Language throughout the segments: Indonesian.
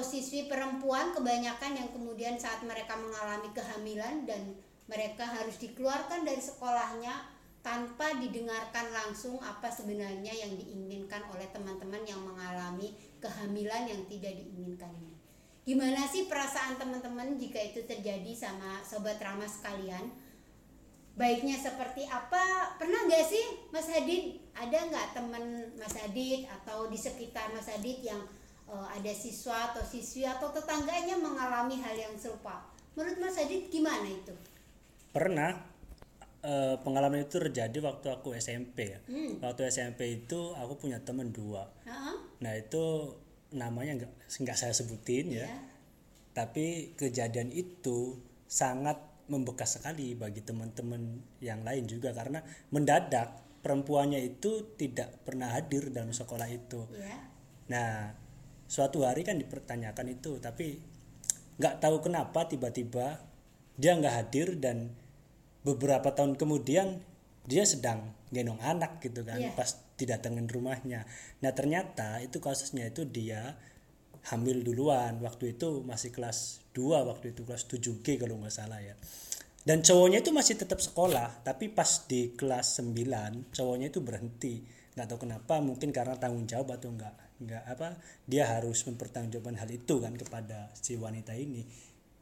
atau siswi perempuan kebanyakan yang kemudian saat mereka mengalami kehamilan dan mereka harus dikeluarkan dari sekolahnya tanpa didengarkan langsung apa sebenarnya yang diinginkan oleh teman-teman yang mengalami kehamilan yang tidak diinginkan ini. Gimana sih perasaan teman-teman jika itu terjadi sama sobat Rama sekalian? Baiknya seperti apa? Pernah nggak sih Mas Hadid ada nggak teman Mas Hadid atau di sekitar Mas Hadid yang uh, ada siswa atau siswi atau tetangganya mengalami hal yang serupa? Menurut Mas Hadid gimana itu? Pernah uh, pengalaman itu terjadi waktu aku SMP ya. Hmm. Waktu SMP itu aku punya teman dua. Uh-huh. Nah itu namanya nggak nggak saya sebutin ya. Ya. Tapi kejadian itu sangat membekas sekali bagi teman-teman yang lain juga karena mendadak perempuannya itu tidak pernah hadir dalam sekolah itu. Ya. Nah, suatu hari kan dipertanyakan itu, tapi nggak tahu kenapa tiba-tiba dia nggak hadir dan beberapa tahun kemudian dia sedang gendong anak gitu kan, Iya. pas didatengin rumahnya. Nah ternyata itu kasusnya itu dia hamil duluan, waktu itu masih kelas 2 waktu itu kelas 7G kalau nggak salah ya. Dan cowoknya itu masih tetap sekolah, tapi pas di kelas 9 cowoknya itu berhenti. Nggak tahu kenapa, mungkin karena tanggung jawab atau enggak enggak apa dia harus mempertanggungjawabkan hal itu kan kepada si wanita ini.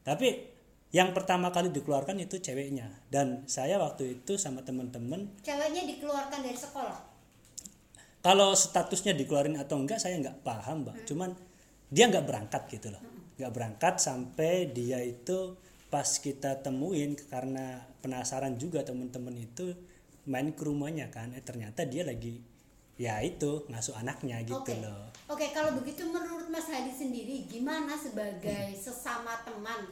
Tapi yang pertama kali dikeluarkan itu ceweknya. Dan saya waktu itu sama teman-teman Ceweknya dikeluarkan dari sekolah. kalau statusnya dikeluarin atau enggak saya nggak paham mbak. Cuman dia nggak berangkat gitu loh. Nggak berangkat sampai dia itu pas kita temuin karena penasaran juga teman-teman itu main ke rumahnya kan eh ternyata dia lagi ya itu ngasuh anaknya gitu Oke. loh. Oke, kalau begitu menurut Mas Hadi sendiri gimana sebagai sesama teman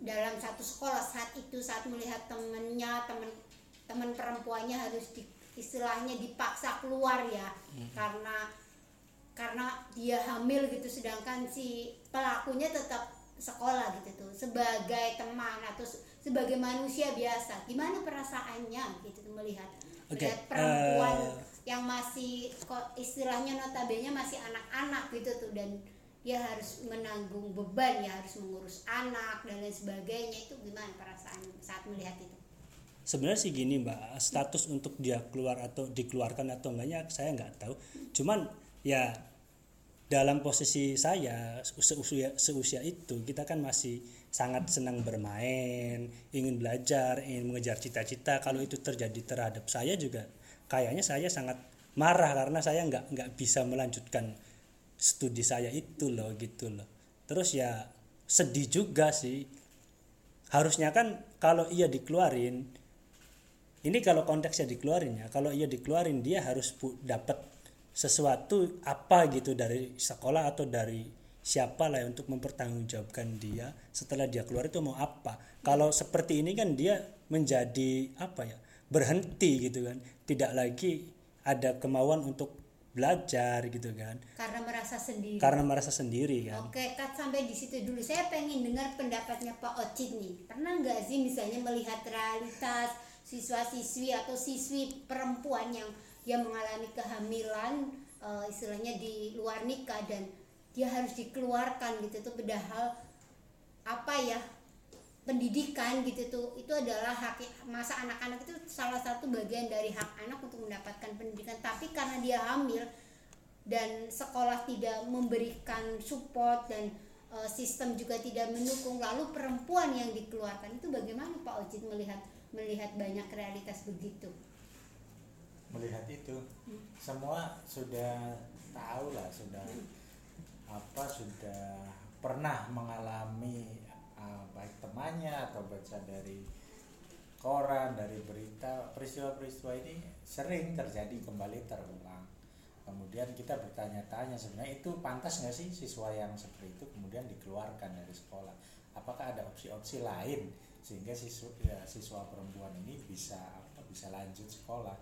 dalam satu sekolah saat itu saat melihat temennya teman teman perempuannya harus di, istilahnya dipaksa keluar ya karena karena dia hamil gitu sedangkan si pelakunya tetap sekolah gitu tuh sebagai teman atau se- sebagai manusia biasa. Gimana perasaannya gitu melihat Oke, melihat perempuan? eh, yang masih istilahnya notabene masih anak-anak gitu tuh dan dia harus menanggung beban ya harus mengurus anak dan lain sebagainya. Itu gimana perasaan saat melihat itu? Sebenarnya sih gini mbak status untuk dia keluar atau dikeluarkan atau enggaknya saya nggak tahu. Cuman ya dalam posisi saya seusia seusia itu kita kan masih sangat senang bermain ingin belajar ingin mengejar cita-cita. Kalau itu terjadi terhadap saya juga kayaknya saya sangat marah karena saya nggak nggak bisa melanjutkan studi saya itu loh gitu loh. Terus ya sedih juga sih. Harusnya kan kalau ia dikeluarin ini kalau konteksnya dikeluarin ya kalau ia dikeluarin dia harus dapat sesuatu apa gitu dari sekolah atau dari siapa lah untuk mempertanggungjawabkan dia setelah dia keluar itu mau apa. Kalau seperti ini kan dia menjadi apa ya berhenti gitu kan. Tidak lagi ada kemauan untuk belajar gitu kan. Karena merasa sendiri. Karena merasa sendiri kan. Oke, kat sampai di situ dulu. Saya pengen dengar pendapatnya Pak Ocit nih. Pernah nggak sih misalnya melihat realitas siswa-siswi atau siswi perempuan yang dia mengalami kehamilan, eh, istilahnya di luar nikah dan dia harus dikeluarkan gitu. Tuh padahal apa ya pendidikan gitu tuh itu adalah hak masa anak-anak itu salah satu bagian dari hak anak untuk mendapatkan pendidikan. Tapi karena dia hamil dan sekolah tidak memberikan support dan eh, sistem juga tidak mendukung lalu perempuan yang dikeluarkan itu bagaimana Pak Ojit melihat melihat banyak realitas begitu? Melihat itu semua sudah tahu lah sudah apa sudah pernah mengalami uh, baik temannya atau baca dari koran dari berita peristiwa-peristiwa ini sering terjadi kembali terulang. Kemudian kita bertanya-tanya sebenarnya itu pantas nggak sih siswa yang seperti itu kemudian dikeluarkan dari sekolah? Apakah ada opsi-opsi lain sehingga siswa ya, siswa perempuan ini bisa apa bisa lanjut sekolah?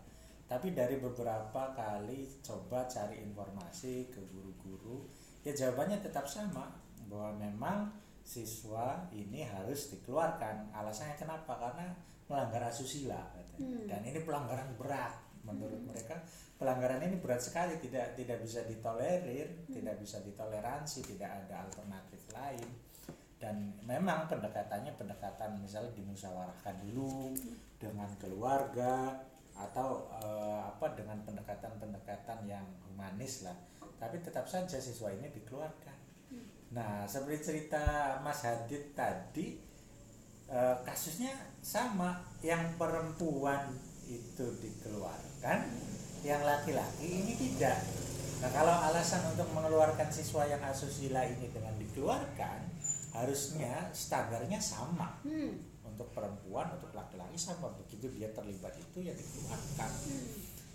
Tapi dari beberapa kali coba cari informasi ke guru-guru ya jawabannya tetap sama bahwa memang siswa ini harus dikeluarkan. Alasannya kenapa? Karena melanggar asusila katanya. Hmm. dan ini pelanggaran berat menurut mereka. Pelanggaran ini berat sekali tidak tidak bisa ditolerir tidak bisa ditoleransi tidak ada alternatif lain. Dan memang pendekatannya pendekatan misalnya dimusyawarahkan dulu dengan keluarga atau eh, apa dengan pendekatan-pendekatan yang humanis lah. Tapi tetap saja siswa ini dikeluarkan nah seperti cerita Mas Hadid tadi eh, kasusnya sama. Yang perempuan itu dikeluarkan yang laki-laki ini tidak. Nah kalau alasan untuk mengeluarkan siswa yang asusila ini dengan dikeluarkan harusnya standarnya sama. Hmm. untuk perempuan untuk laki-laki sama. Begitu dia terlibat itu ya dikeluarkan. Hmm.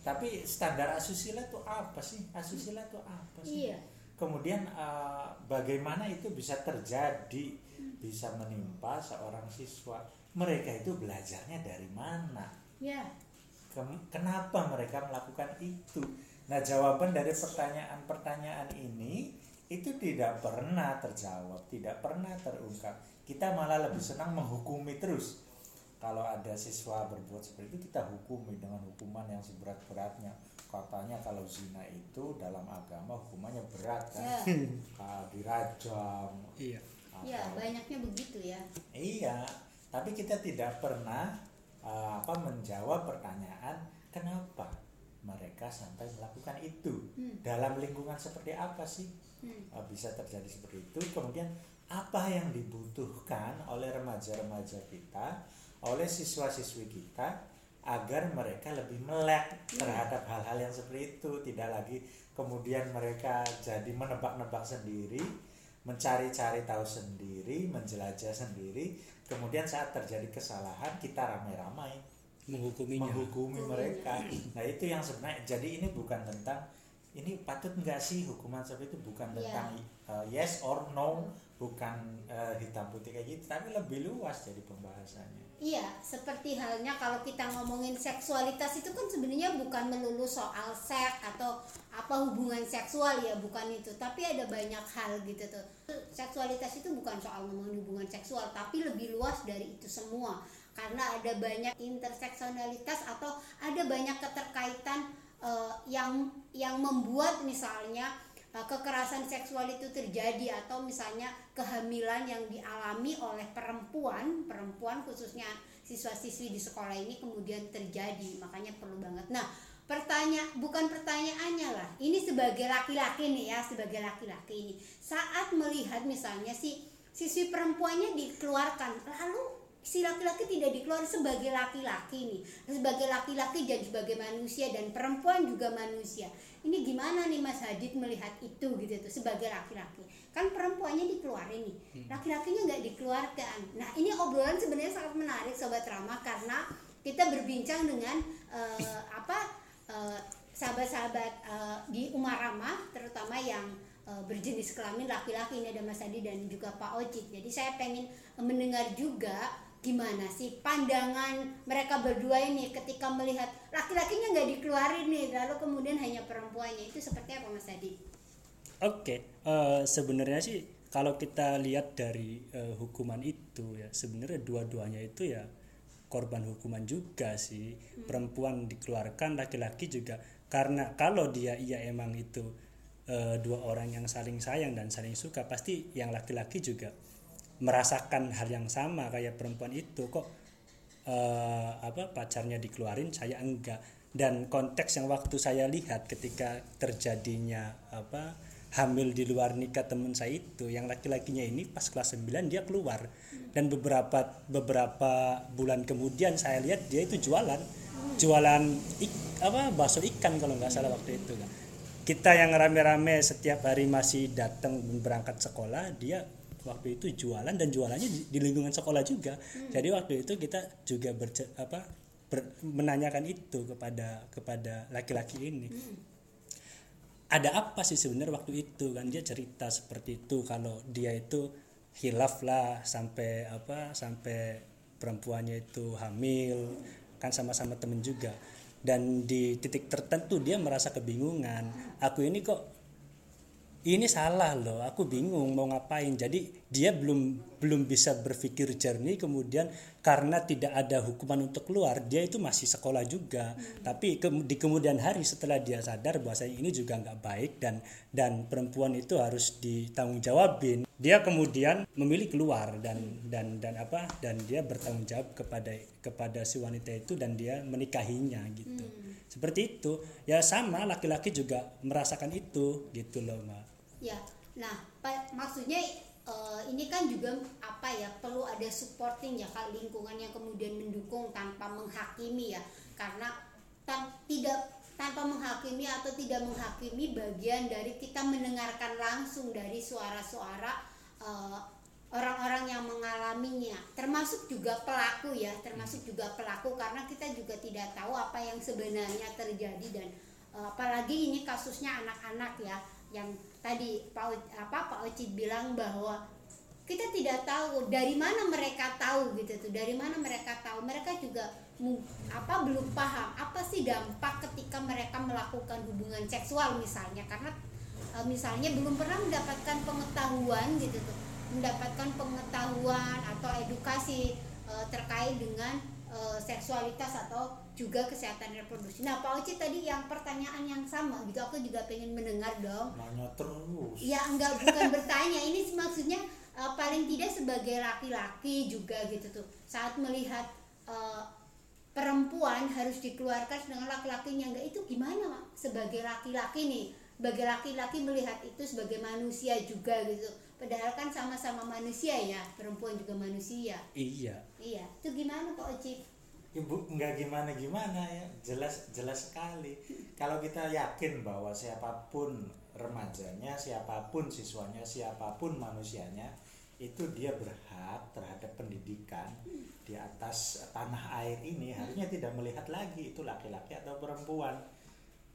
tapi standar asusila itu apa sih? Asusila itu apa sih? Iya. Kemudian eh, bagaimana itu bisa terjadi? Bisa menimpa seorang siswa. Mereka itu belajarnya dari mana? Ya. Kenapa mereka melakukan itu? Nah jawaban dari pertanyaan-pertanyaan ini itu tidak pernah terjawab tidak pernah terungkap. Kita malah lebih senang menghukumi terus. Kalau ada siswa berbuat seperti itu kita hukumi dengan hukuman yang seberat-beratnya katanya kalau zina itu dalam agama hukumannya berat kan Ya. Dirajam iya Ya, atau- banyaknya begitu ya. Iya, tapi kita tidak pernah uh, apa menjawab pertanyaan kenapa mereka sampai melakukan itu Hmm. dalam lingkungan seperti apa sih Hmm. uh, bisa terjadi seperti itu. Kemudian apa yang dibutuhkan oleh remaja-remaja kita, oleh siswa-siswi kita agar mereka lebih melek terhadap hal-hal yang seperti itu, tidak lagi kemudian mereka jadi menebak-nebak sendiri mencari-cari tahu sendiri, menjelajah sendiri, kemudian saat terjadi kesalahan kita ramai-ramai menghukuminya menghukumi Hukuminya. mereka. Nah itu yang sebenarnya jadi ini bukan tentang ini patut nggak sih hukuman seperti itu bukan Iya. tentang uh, yes or no, bukan uh, hitam putih kayak gitu, tapi lebih luas jadi pembahasannya. Iya, seperti halnya kalau kita ngomongin seksualitas itu kan sebenarnya bukan melulu soal seks atau apa hubungan seksual ya, bukan itu. Tapi ada banyak hal gitu tuh. Seksualitas itu bukan soal ngomongin hubungan seksual, tapi lebih luas dari itu semua. Karena ada banyak interseksionalitas atau ada banyak keterkaitan eh, yang yang membuat misalnya uh, kekerasan seksual itu terjadi atau misalnya kehamilan yang dialami oleh perempuan perempuan khususnya siswa-siswi di sekolah ini kemudian terjadi. Makanya perlu banget. Nah pertanyaan bukan pertanyaannya lah. Ini sebagai laki-laki nih ya sebagai laki-laki ini. Saat melihat misalnya si siswi perempuannya dikeluarkan lalu si laki-laki tidak dikeluarkan sebagai laki-laki nih. Sebagai laki-laki dan sebagai manusia dan perempuan juga manusia. Ini gimana nih Mas Hadid melihat itu gitu tuh sebagai laki-laki? Kan perempuannya dikeluarin nih. Laki-lakinya nggak dikeluarkan. Nah ini obrolan sebenarnya sangat menarik sobat Rama karena kita berbincang dengan eh, apa eh, sahabat-sahabat eh, di Umarama terutama yang berjenis kelamin laki-laki ini ada Mas Adi dan juga Pak Ojit jadi saya pengen mendengar juga gimana sih pandangan mereka berdua ini ketika melihat laki-lakinya nggak dikeluarin nih lalu kemudian hanya perempuannya? Itu seperti apa Mas Adi? Oke, eh, sebenarnya sih kalau kita lihat dari eh, hukuman itu ya sebenarnya dua-duanya itu ya korban hukuman juga sih. Perempuan dikeluarkan laki-laki juga. Karena kalau dia iya emang itu eh, dua orang yang saling sayang dan saling suka pasti yang laki-laki juga merasakan hal yang sama kayak perempuan itu kok eh, apa pacarnya dikeluarin saya enggak. Dan konteks yang waktu saya lihat ketika terjadinya apa hamil di luar nikah teman saya itu yang laki-lakinya ini pas kelas 9 dia keluar. Dan beberapa beberapa bulan kemudian saya lihat dia itu jualan. Jualan ik, apa bakso ikan kalau nggak salah waktu itu kita yang rame-rame setiap hari masih datang berangkat sekolah dia waktu itu jualan dan jualannya di, di lingkungan sekolah juga. Jadi waktu itu kita juga berce, apa ber- menanyakan itu kepada kepada laki-laki ini. Ada apa sih sebenarnya waktu itu? Kan dia cerita seperti itu. Kalau dia itu hilaf lah sampai apa sampai perempuannya itu hamil. Kan sama-sama temen juga. Dan di titik tertentu dia merasa kebingungan. Aku ini kok ini salah loh aku bingung mau ngapain. Jadi dia belum belum bisa berpikir jernih kemudian karena tidak ada hukuman untuk keluar dia itu masih sekolah juga. Tapi ke- di kemudian hari setelah dia sadar bahwa ini juga nggak baik dan dan perempuan itu harus ditanggung jawabin dia kemudian memilih keluar dan dan dan apa dan dia bertanggung jawab kepada kepada si wanita itu dan dia menikahinya gitu. Seperti itu. Ya sama laki-laki juga merasakan itu gitu loh mbak Ya, nah maksudnya eh, ini kan juga apa ya perlu ada supporting ya kak lingkungan yang kemudian mendukung tanpa menghakimi ya. Karena tan- tidak tanpa menghakimi atau tidak menghakimi bagian dari kita mendengarkan langsung dari suara-suara eh, orang-orang yang mengalaminya. Termasuk juga pelaku ya termasuk juga pelaku karena kita juga tidak tahu apa yang sebenarnya terjadi dan eh, apalagi ini kasusnya anak-anak ya yang tadi Pak O- apa Pak Ocit bilang bahwa kita tidak tahu dari mana mereka tahu gitu tuh dari mana mereka tahu. Mereka juga apa belum paham apa sih dampak ketika mereka melakukan hubungan seksual misalnya. Karena e, misalnya belum pernah mendapatkan pengetahuan gitu tuh mendapatkan pengetahuan atau edukasi e, terkait dengan e, seksualitas atau juga kesehatan reproduksi. Nah, Pak Oci tadi yang pertanyaan yang sama gitu, aku juga pengen mendengar dong. nanya terus Ya enggak bukan bertanya, ini maksudnya eh, paling tidak sebagai laki-laki juga gitu tuh. Saat melihat eh, perempuan harus dikeluarkan dengan laki-lakinya enggak itu gimana Mak? sebagai laki-laki nih sebagai laki-laki melihat itu sebagai manusia juga gitu padahal kan sama-sama manusia ya perempuan juga manusia iya iya itu gimana Pak Oci ibu nggak gimana gimana ya. Jelas jelas sekali. Kalau kita yakin bahwa siapa pun remajanya siapa pun siswanya siapa pun manusianya itu dia berhak terhadap pendidikan di atas tanah air ini. Harusnya tidak melihat lagi itu laki-laki atau perempuan.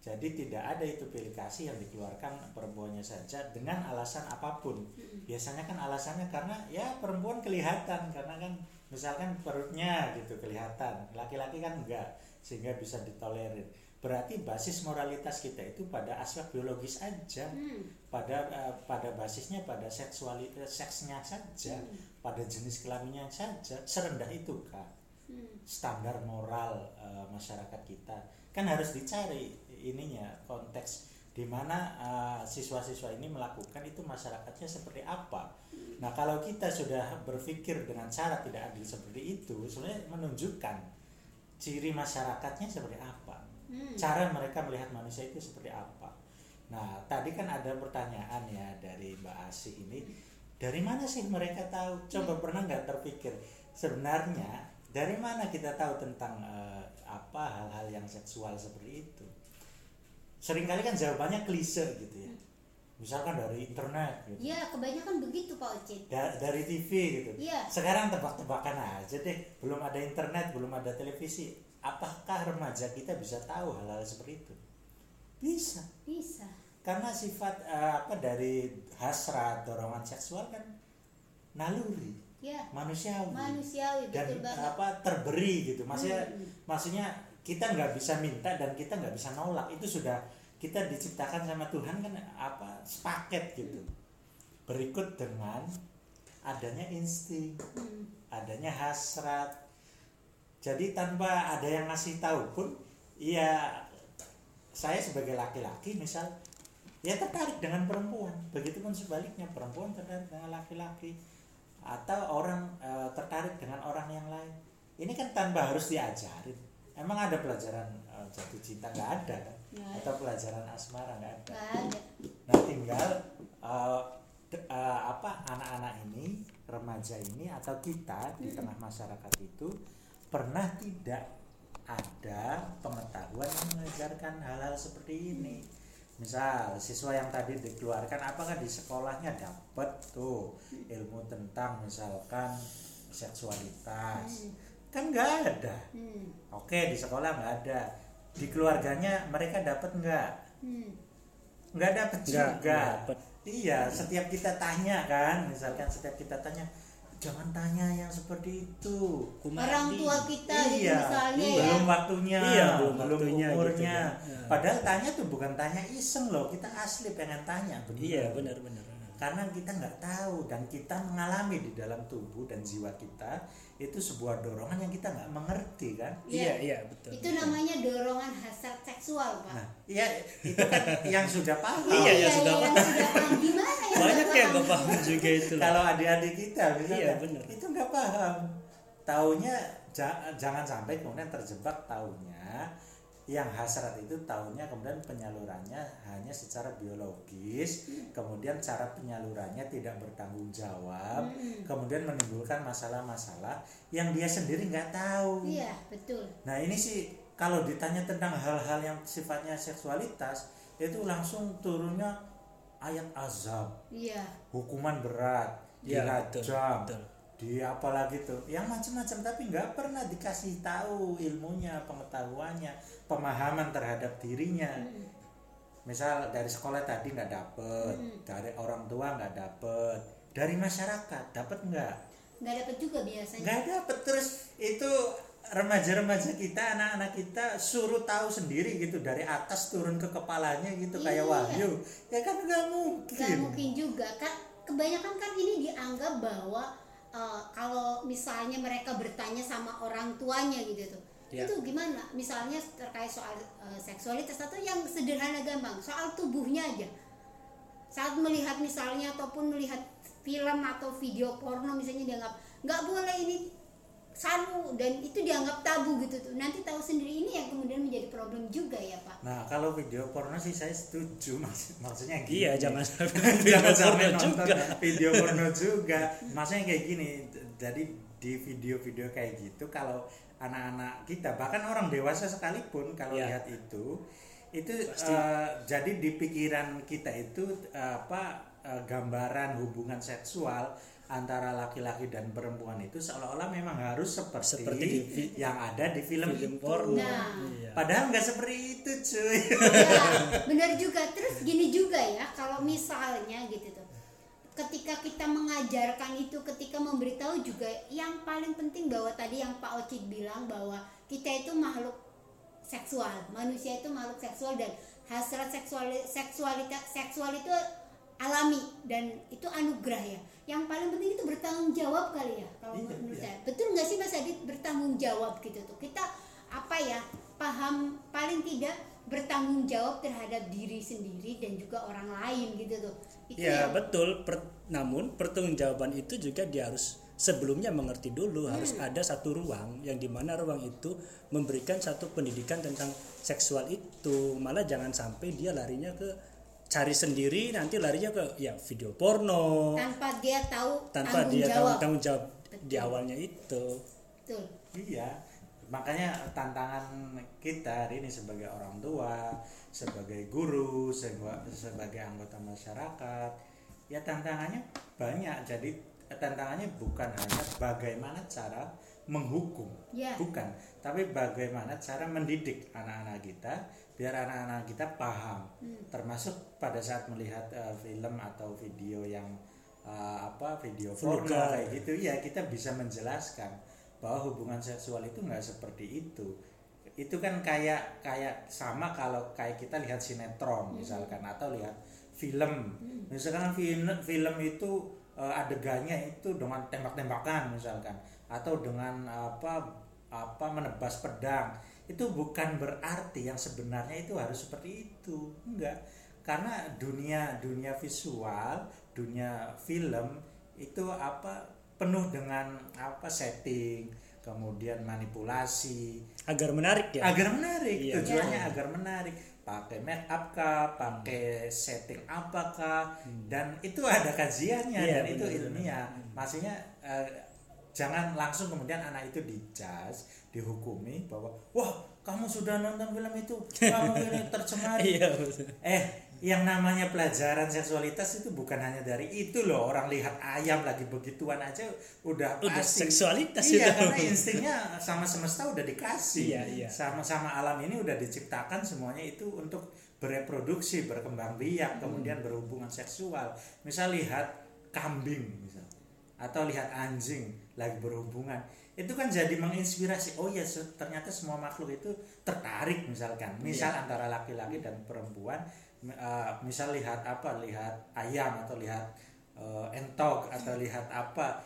Jadi tidak ada itu pilih kasih yang dikeluarkan perempuannya saja dengan alasan apa pun. Biasanya kan alasannya karena ya perempuan kelihatan karena kan misalkan perutnya gitu kelihatan, laki-laki kan enggak sehingga bisa ditolerir. Berarti basis moralitas kita itu pada aspek biologis aja, pada eh, pada basisnya pada seksualitas seksnya saja, pada jenis kelaminnya saja, serendah itu kak. Standar moral eh, masyarakat kita. Kan harus dicari ininya konteks di mana eh, siswa-siswa ini melakukan itu masyarakatnya seperti apa. Nah kalau kita sudah berpikir dengan cara tidak adil seperti itu, sebenarnya menunjukkan ciri masyarakatnya seperti apa, Hmm. cara mereka melihat manusia itu seperti apa. Nah tadi kan ada pertanyaan ya dari Mbak Asih ini, dari mana sih mereka tahu? Coba pernah nggak terpikir sebenarnya dari mana kita tahu tentang eh, apa hal-hal yang seksual seperti itu? Seringkali kan jawabannya klise gitu ya. Misalkan dari internet gitu. Iya, kebanyakan begitu Pak Ocit. Da- dari TV gitu. Iya. Sekarang tebak-tebakan aja deh, belum ada internet, belum ada televisi. Apakah remaja kita bisa tahu hal-hal seperti itu? Bisa. Bisa. Karena sifat eh, apa dari hasrat dorongan seksual kan naluri, Ya, manusiawi. manusiawi dan betul banget. apa terberi gitu. Maksudnya Hmm. maksudnya kita nggak bisa minta dan kita nggak bisa nolak. Itu sudah kita diciptakan sama Tuhan kan apa sepaket gitu. Berikut dengan adanya insting, Hmm. adanya hasrat. Jadi tanpa ada yang ngasih tahu pun, ya saya sebagai laki-laki misal ya tertarik dengan perempuan. Begitupun sebaliknya perempuan tertarik dengan laki-laki atau orang eh, tertarik dengan orang yang lain. Ini kan tanpa harus diajarin. Emang ada pelajaran eh, jatuh cinta nggak ada kan? Atau pelajaran asmara nggak ada. Ada. Nah tinggal de- eh, apa anak-anak ini, remaja ini atau kita di tengah masyarakat itu pernah tidak ada pengetahuan yang mengajarkan hal-hal seperti ini. Misal siswa yang tadi dikeluarkan apakah di sekolahnya dapat tuh ilmu tentang misalkan seksualitas? Kan nggak ada. Hmm. Oke di sekolah nggak ada. Di keluarganya mereka dapat nggak? Hmm. nggak dapat juga dapet. iya setiap kita tanya kan misalkan setiap kita tanya jangan tanya yang seperti itu Kumadi. orang tua kita gitu iya, misalnya ya belum waktunya, Iya, belum waktunya gitu umurnya. ya. Ya. Padahal tanya tuh bukan tanya iseng loh, kita asli pengen tanya. bener. iya benar-benar Karena kita nggak tahu dan kita mengalami di dalam tubuh dan jiwa kita itu sebuah dorongan yang kita nggak mengerti kan. iya iya betul itu namanya dorongan hasrat seksual pak Nah, iya itu kan yang sudah paham. Iya, ya, sudah yang paham. sudah paham gimana ya banyak yang nggak paham juga itu. Kalau adik-adik kita misalnya Iya, bener. itu nggak paham. Taunya ja- jangan sampai kemudian terjebak taunya yang hasrat itu taunya kemudian penyalurannya hanya secara biologis, kemudian cara penyalurannya tidak bertanggung jawab, Mm-mm. kemudian menimbulkan masalah-masalah yang dia sendiri nggak tahu. iya betul Nah ini sih kalau ditanya tentang hal-hal yang sifatnya seksualitas itu langsung turunnya ayat azab, iya hukuman berat, Iya, betul, betul. Di apalagi tuh, yang macam-macam tapi nggak pernah dikasih tahu ilmunya, pengetahuannya, pemahaman terhadap dirinya. Misal dari sekolah tadi nggak dapet, dari orang tua nggak dapet, dari masyarakat dapat nggak? nggak dapat juga biasanya nggak dapet terus itu remaja-remaja kita anak-anak kita suruh tahu sendiri gitu dari atas turun ke kepalanya gitu kayak Iya. wahyu ya kan nggak nggak mungkin mungkin juga kan kebanyakan kan ini dianggap bahwa eh, kalau misalnya mereka bertanya sama orang tuanya gitu tuh Ya. itu gimana misalnya terkait soal eh, seksualitas atau yang sederhana gampang soal tubuhnya aja saat melihat misalnya ataupun melihat film atau video porno misalnya dianggap nggak boleh ini saru dan itu dianggap tabu gitu tuh. Nanti tahu sendiri ini yang kemudian menjadi problem juga ya pak. Nah kalau video porno sih saya setuju Maksud- maksudnya gini. Iya jangan sampai jangan sampai nonton juga. video porno juga. Maksudnya kayak gini jadi di video-video kayak gitu kalau anak-anak kita bahkan orang dewasa sekalipun kalau Ya. lihat itu itu Pasti. eh, jadi di pikiran kita itu eh, apa eh, gambaran hubungan seksual antara laki-laki dan perempuan itu seolah-olah memang harus seperti, Seperti di yang ada di film, film porno Nah. iya. Padahal nggak seperti itu, cuy. ya benar juga terus gini juga ya kalau misalnya gitu tuh ketika kita mengajarkan itu ketika memberitahu juga yang paling penting bahwa tadi yang Pak Ocit bilang bahwa kita itu makhluk seksual manusia itu makhluk seksual dan hasrat seksual seksualitas seksual itu alami dan itu anugerah ya yang paling penting itu bertanggung jawab kali ya kalau Iya, menurut iya. saya. Betul nggak sih Mas Adit? Bertanggung jawab gitu tuh. Kita apa ya paham paling tidak bertanggung jawab terhadap diri sendiri dan juga orang lain gitu tuh. Itu Ya yang- betul, Per- namun pertanggungjawaban itu juga dia harus sebelumnya mengerti dulu. Harus ada satu ruang yang di mana ruang itu memberikan satu pendidikan tentang seksual itu. Malah jangan sampai dia larinya ke cari sendiri nanti larinya ke ya video porno. Tanpa dia tahu tanpa tanggung dia tahu jawab. tanggung jawab di Betul. awalnya itu. Betul. Iya, makanya tantangan kita hari ini sebagai orang tua, sebagai guru, seba- sebagai anggota masyarakat, ya tantangannya banyak. Jadi tantangannya bukan hanya bagaimana cara menghukum, Ya. bukan, tapi bagaimana cara mendidik anak-anak kita biar anak-anak kita paham, Hmm. termasuk pada saat melihat eh, film atau video yang eh, apa video porno kayak gitu, ya kita bisa menjelaskan bahwa hubungan seksual itu nggak seperti itu. Itu kan kayak kayak sama kalau kayak kita lihat sinetron misalkan atau lihat film. Misalkan film film itu eh, adegannya itu dengan tembak-tembakan misalkan atau dengan apa apa menebas pedang itu bukan berarti yang sebenarnya itu harus seperti itu. Enggak. Karena dunia dunia visual dunia film itu apa penuh dengan apa setting kemudian manipulasi. Agar menarik ya? Agar menarik. Iya. tujuannya Ya. agar menarik. Pakai make up kah? Pakai setting apakah dan itu ada kajiannya Iya, dan itu benar-benar. ilmiah. Maksudnya eh, jangan langsung kemudian anak itu dijudge dihukumi bahwa wah kamu sudah nonton film itu kamu ini tercemar iya. Eh, yang namanya pelajaran seksualitas itu bukan hanya dari itu loh. Orang lihat ayam lagi begituan aja udah Udah pasti. seksualitas iya, itu. karena instingnya sama semesta udah dikasih. Iya, iya. Sama-sama alam ini udah diciptakan semuanya itu untuk bereproduksi, berkembang biak, Hmm. kemudian berhubungan seksual. Misal lihat kambing misal. atau lihat anjing lagi berhubungan. Itu kan jadi menginspirasi. Oh ya ternyata semua makhluk itu tertarik misalkan. Misal antara laki-laki dan perempuan eh, misal lihat apa? Lihat ayam atau lihat eh, entok atau lihat apa?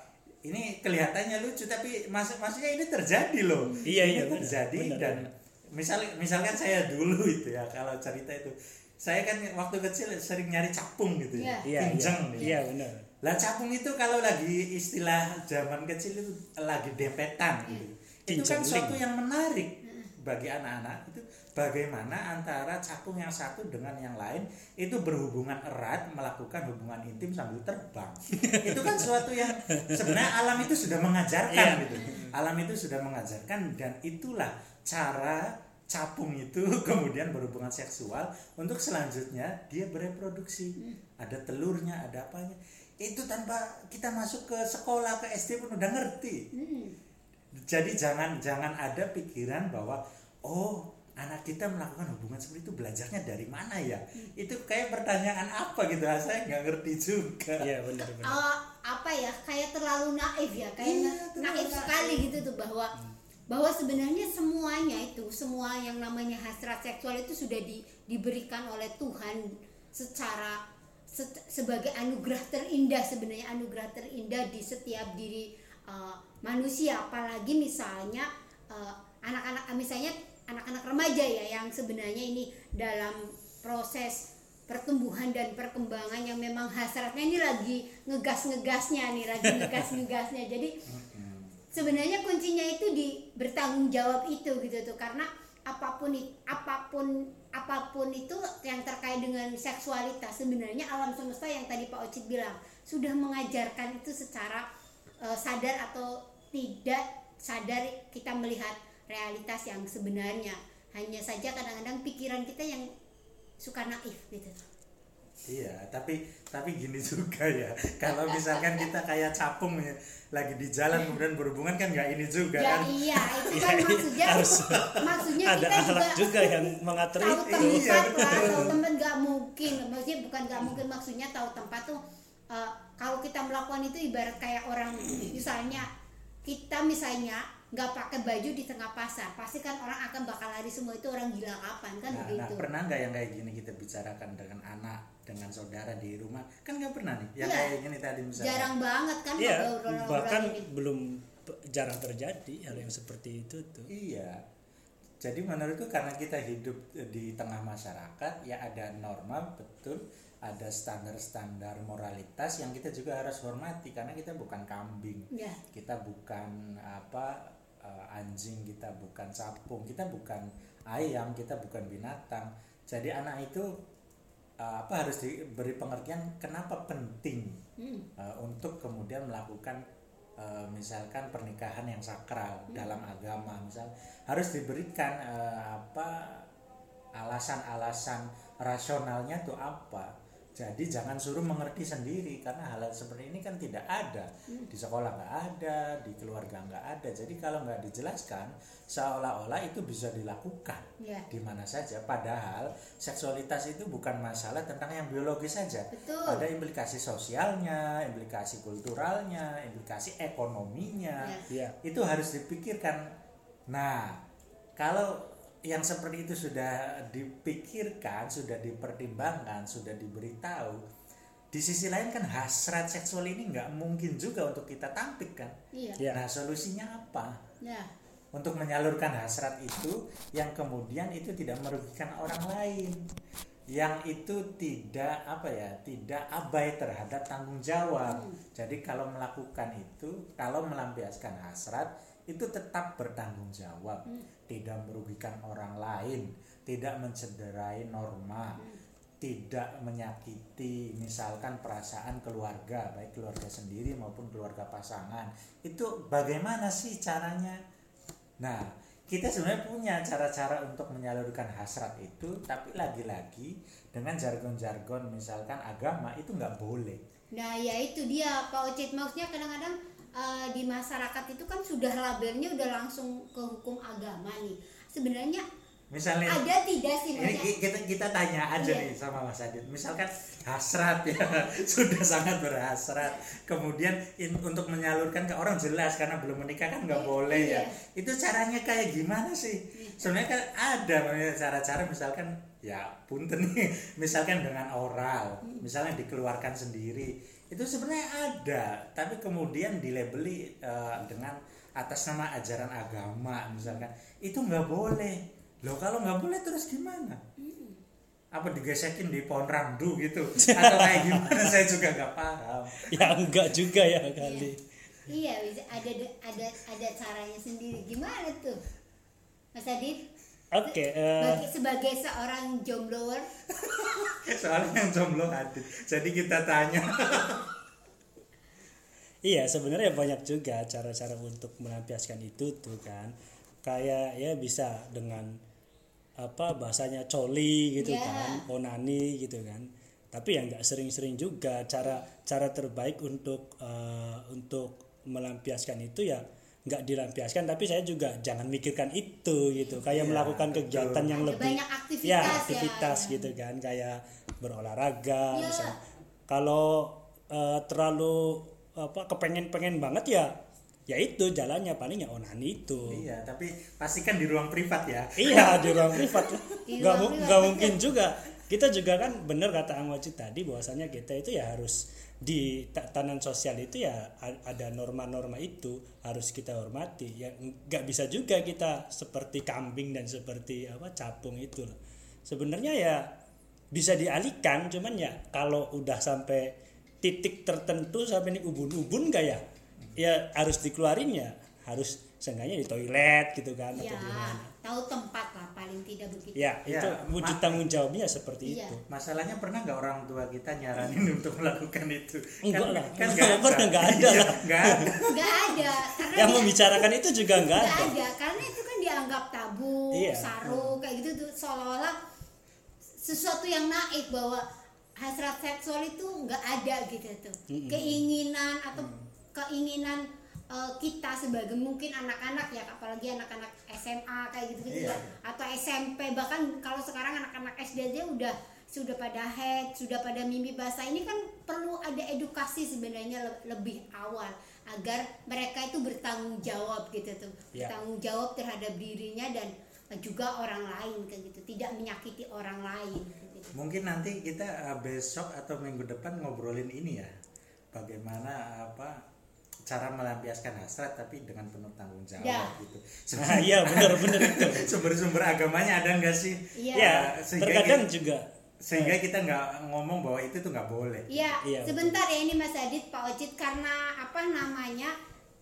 Ini kelihatannya lucu tapi maksud maksudnya ini terjadi loh. Iya, ini iya, terjadi Benar, dan benar. misal misalkan saya dulu itu ya kalau cerita itu. Saya kan waktu kecil sering nyari capung gitu ya Iya. iya iya. Kinjeng nih. iya benar lah capung itu kalau lagi istilah zaman kecil itu lagi dempetan gitu. Itu kan suatu yang menarik bagi anak-anak itu bagaimana antara capung yang satu dengan yang lain itu berhubungan erat melakukan hubungan intim sambil terbang. itu kan suatu yang sebenarnya alam itu sudah mengajarkan Iya. gitu. Alam itu sudah mengajarkan dan itulah cara capung itu kemudian berhubungan seksual untuk selanjutnya dia bereproduksi. Ada telurnya, ada apanya. Itu tanpa kita masuk ke sekolah ke SD pun udah ngerti. Hmm. Jadi jangan jangan ada pikiran bahwa oh anak kita melakukan hubungan seperti itu belajarnya dari mana ya? Itu kayak pertanyaan apa gitu? Saya nggak ngerti juga. iya benar benar Eh, apa ya kayak terlalu naif ya kayak Iya, naif naif. sekali gitu tuh bahwa bahwa sebenarnya semuanya itu semua yang namanya hasrat seksual itu sudah di- diberikan oleh Tuhan secara se- sebagai anugerah terindah sebenarnya anugerah terindah di setiap diri eh, manusia. Apalagi misalnya eh, anak-anak misalnya anak-anak remaja ya yang sebenarnya ini dalam proses pertumbuhan dan perkembangan yang memang hasratnya ini lagi ngegas-ngegasnya nih lagi ngegas-ngegasnya. Jadi sebenarnya kuncinya itu di bertanggung jawab itu gitu tuh. Karena apa pun apa pun apa pun itu yang terkait dengan seksualitas sebenarnya alam semesta yang tadi Pak Ocit bilang sudah mengajarkan itu secara eh, sadar atau tidak sadar kita melihat realitas yang sebenarnya. Hanya saja kadang-kadang pikiran kita yang suka naif gitu Iya, tapi tapi gini juga ya. Kalau misalkan kita kayak capung ya, lagi di jalan kemudian berhubungan kan nggak ini juga ya kan? iya itu kan maksudnya maksudnya ada kita juga juga yang mengatur tahu itu Iya, tempat lah tahu tempat nggak mungkin maksudnya bukan nggak mungkin maksudnya tahu tempat tuh eh, kalau kita melakukan itu ibarat kayak orang misalnya kita misalnya nggak pakai baju di tengah pasar pasti kan orang akan bakal lari semua itu orang gila kapan kan Nah, nah, begitu pernah nggak yang kayak gini kita bicarakan dengan anak, dengan saudara di rumah? Kan nggak pernah nih. Yang Iya. kayak gini tadi misalnya. jarang banget kan iya bahkan ini. belum jarang terjadi hal yang seperti itu tuh Iya. Jadi menurutku karena kita hidup di tengah masyarakat ya ada norma betul, ada standar-standar moralitas yang kita juga harus hormati karena kita bukan kambing. ya Kita bukan apa eh, anjing, kita bukan capung, kita bukan ayam, kita bukan binatang. Jadi anak itu eh, apa harus diberi pengertian kenapa penting Hmm. eh, untuk kemudian melakukan eh, misalkan pernikahan yang sakral dalam agama misal harus diberikan eh, apa alasan-alasan rasionalnya tuh apa jadi jangan suruh mengerti sendiri karena hal seperti ini kan tidak ada. Di sekolah nggak ada di keluarga nggak ada. Jadi kalau nggak dijelaskan seolah-olah itu bisa dilakukan. Ya. Di mana saja. Padahal seksualitas itu bukan masalah tentang yang biologis saja. Betul. Ada implikasi sosialnya, implikasi kulturalnya, implikasi ekonominya. Ya. iya Itu harus dipikirkan. Nah, kalau yang seperti itu sudah dipikirkan, sudah dipertimbangkan, sudah diberitahu, di sisi lain kan hasrat seksual ini nggak mungkin juga untuk kita tampik kan. iya Ya. Nah, solusinya apa? ya untuk menyalurkan hasrat itu yang kemudian itu tidak merugikan orang lain yang itu tidak apa ya tidak abai terhadap tanggung jawab jadi kalau melakukan itu kalau melampiaskan hasrat itu tetap bertanggung jawab. Tidak merugikan orang lain. Tidak mencederai norma. Tidak menyakiti misalkan perasaan keluarga baik keluarga sendiri maupun keluarga pasangan. Itu bagaimana sih caranya? Nah, kita sebenarnya punya cara-cara untuk menyalurkan hasrat itu, tapi lagi-lagi dengan jargon-jargon misalkan agama itu nggak boleh. Nah ya itu dia Pak Ocit. Maksudnya kadang-kadang eh, di masyarakat itu kan sudah labelnya udah langsung ke hukum agama nih. Sebenarnya misalnya ada tidak sih ini maksudnya ki- kita kita tanya aja Iya. nih sama Mas Adit misalkan hasrat ya sudah sangat berhasrat kemudian in- untuk menyalurkan ke orang jelas karena belum menikah kan nggak Iya. boleh ya Iya. itu caranya kayak gimana sih sebenarnya kan ada cara-cara misalkan ya punten nih misalkan dengan oral misalnya dikeluarkan sendiri itu sebenarnya ada tapi kemudian dilabeli eh, dengan atas nama ajaran agama misalkan. Itu nggak boleh. Loh kalau nggak boleh terus gimana? Apa digesekin di pohon randu gitu? Atau kayak gimana? Saya juga nggak paham. Ya enggak juga ya kali. Iya bisa ada ada ada caranya sendiri. Gimana tuh? Mas Adit oke eh, bagi, sebagai seorang jombloer soalnya yang jomblo adit jadi kita tanya. Iya sebenarnya banyak juga cara-cara untuk melampiaskan itu tuh kan. Kayak ya bisa dengan apa bahasanya coli gitu Ya. kan onani gitu kan. Tapi ya nggak sering-sering juga cara cara terbaik untuk eh, untuk melampiaskan itu ya nggak dilampiaskan tapi saya juga jangan mikirkan itu gitu kayak Iya, melakukan betul. kegiatan yang Ada lebih banyak aktivitas ya ya, aktivitas ya. gitu kan kayak berolahraga Ya. misalnya kalau eh, terlalu apa kepengen-pengen banget ya ya itu jalannya paling ya onani itu iya tapi pastikan di ruang privat ya iya di ruang privat nggak nggak mungkin juga kita juga kan bener kata Ang Wajid tadi bahwasanya kita itu ya harus di tatanan sosial itu ya ada norma-norma itu harus kita hormati. Ya nggak bisa juga kita seperti kambing dan seperti apa capung itu sebenarnya ya bisa dialihkan cuman ya kalau udah sampai titik tertentu sampai ini ubun-ubun kayak ya? Harus dikeluarin ya? Harus seenggaknya di toilet gitu kan ya. atau gimana tahu tempat lah paling tidak begitu. Ya Ya, itu wujud tanggung jawabnya seperti Iya. itu. Masalahnya pernah nggak orang tua kita nyaranin untuk melakukan itu? Enggak lah. kan Pernah nggak ada. Iya, lah. nggak ada. Nggak ada. Karena yang dia- membicarakan itu juga nggak nggak ada. ada. Karena itu kan dianggap tabu Iya. saru kayak gitu tuh. Seolah-olah sesuatu yang naik bahwa hasrat seksual itu nggak ada gitu tuh. Mm-mm. keinginan atau keinginan eh, kita sebagai mungkin anak-anak ya apalagi anak-anak SMA kayak gitu gitu Iya. atau SMP bahkan kalau sekarang anak-anak SD aja udah sudah pada head sudah pada mimpi basah ini kan perlu ada edukasi sebenarnya le- lebih awal agar mereka itu bertanggung jawab gitu tuh Iya. bertanggung jawab terhadap dirinya dan juga orang lain kayak gitu tidak menyakiti orang lain gitu. mungkin nanti kita uh, besok atau minggu depan ngobrolin ini ya bagaimana apa cara melampiaskan hasrat tapi dengan penuh tanggung jawab Ya. gitu nah, iya benar-benar itu sumber-sumber agamanya ada nggak sih Iya. ya sehingga terkadang kita- juga sehingga kita nggak ngomong bahwa itu tuh nggak boleh Iya, Iya, sebentar ya ini Mas Adit, Pak Ojit karena apa namanya?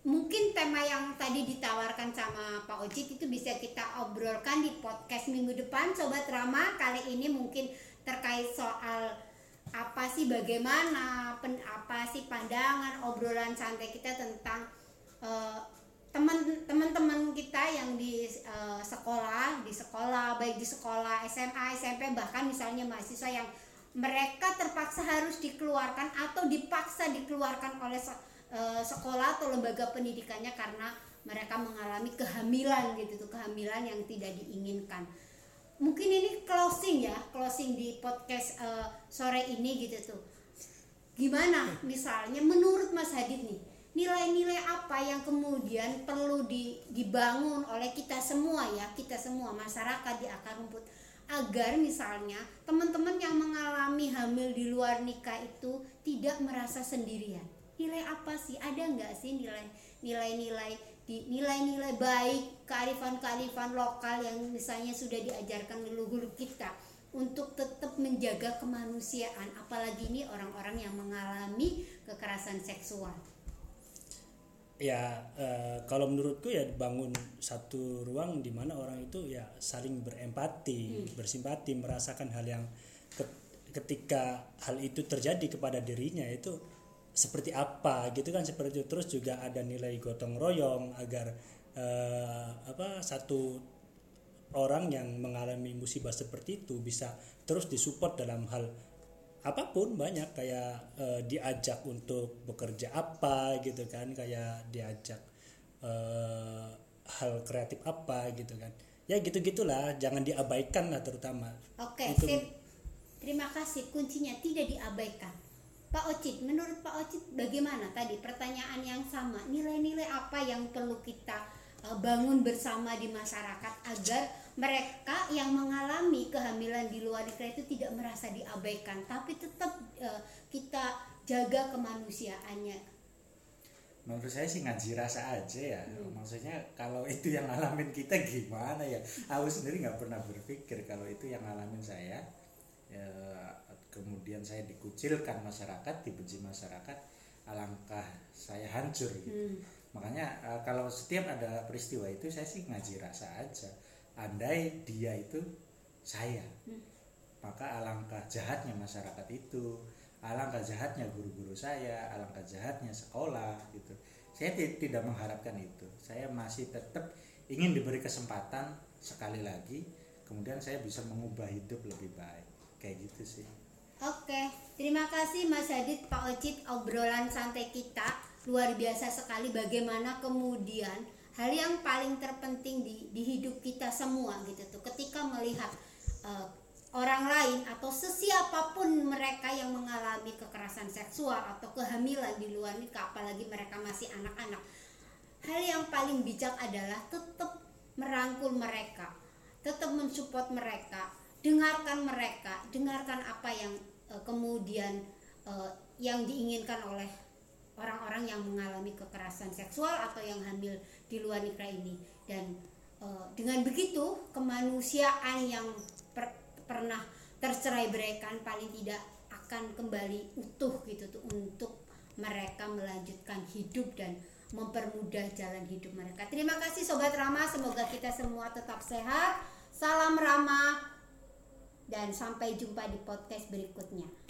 Mungkin tema yang tadi ditawarkan sama Pak Ojit itu bisa kita obrolkan di podcast minggu depan Sobat Rama. Kali ini mungkin terkait soal apa sih bagaimana pen- apa sih pandangan obrolan santai kita tentang eh, teman teman-teman kita yang di eh, sekolah di sekolah baik di sekolah SMA SMP bahkan misalnya mahasiswa yang mereka terpaksa harus dikeluarkan atau dipaksa dikeluarkan oleh se- eh, sekolah atau lembaga pendidikannya karena mereka mengalami kehamilan gitu tuh kehamilan yang tidak diinginkan mungkin ini closing ya closing di podcast eh, sore ini gitu tuh. Gimana? Misalnya menurut Mas Hadid nih nilai-nilai apa yang kemudian perlu di- dibangun oleh kita semua ya kita semua masyarakat di akar rumput? Agar misalnya teman-teman yang mengalami hamil di luar nikah itu tidak merasa sendirian. Nilai apa sih? Ada nggak sih nilai nilai-nilai nilai-nilai baik kearifan-kearifan lokal yang misalnya sudah diajarkan leluhur kita untuk tetap menjaga kemanusiaan. Apalagi ini orang-orang yang mengalami kekerasan seksual. Ya eh, kalau menurutku ya bangun satu ruang di mana orang itu ya saling berempati bersimpati merasakan hal yang ke- ketika hal itu terjadi kepada dirinya itu seperti apa gitu kan seperti itu terus juga ada nilai gotong royong agar eh, apa satu orang yang mengalami musibah seperti itu bisa terus disupport dalam hal apa pun banyak kayak eh, diajak untuk bekerja apa gitu kan kayak diajak eh, hal kreatif apa gitu kan ya gitu gitulah jangan diabaikan lah terutama Oke, Itu- sip. Terima kasih. Kuncinya tidak diabaikan. Pak Ocit, menurut Pak Ocit bagaimana tadi pertanyaan yang sama? Nilai-nilai apa yang perlu kita uh, bangun bersama di masyarakat agar mereka yang mengalami kehamilan di luar nikah itu tidak merasa diabaikan, tapi tetap uh, kita jaga kemanusiaannya. menurut saya sih ngaji rasa aja ya maksudnya kalau itu yang ngalamin kita gimana ya aku sendiri nggak pernah berpikir kalau itu yang ngalamin saya ya, kemudian saya dikucilkan masyarakat dibenci masyarakat alangkah saya hancur gitu. Makanya eh, kalau setiap ada peristiwa itu saya sih ngaji rasa aja. Andai dia itu saya maka alangkah jahatnya masyarakat itu alangkah jahatnya guru-guru saya alangkah jahatnya sekolah gitu. Saya ti- tidak mengharapkan itu. Saya masih tetap ingin diberi kesempatan sekali lagi kemudian saya bisa mengubah hidup lebih baik. Kayak gitu sih Oke, terima kasih Mas Hadid, Pak Ocit, obrolan santai kita luar biasa sekali. Bagaimana kemudian hal yang paling terpenting di, di hidup kita semua gitu tuh, ketika melihat eh, orang lain atau sesiapapun mereka yang mengalami kekerasan seksual atau kehamilan di luar nikah, apalagi mereka masih anak-anak, hal yang paling bijak adalah tetap merangkul mereka, tetap mensupport mereka, dengarkan mereka, dengarkan apa yang kemudian eh, yang diinginkan oleh orang-orang yang mengalami kekerasan seksual atau yang hamil di luar nikah ini dan eh, dengan begitu kemanusiaan yang per- pernah tercerai beraikan paling tidak akan kembali utuh gitu tuh untuk mereka melanjutkan hidup dan mempermudah jalan hidup mereka. Terima kasih sobat Rama, semoga kita semua tetap sehat. Salam Rama dan sampai jumpa di podcast berikutnya.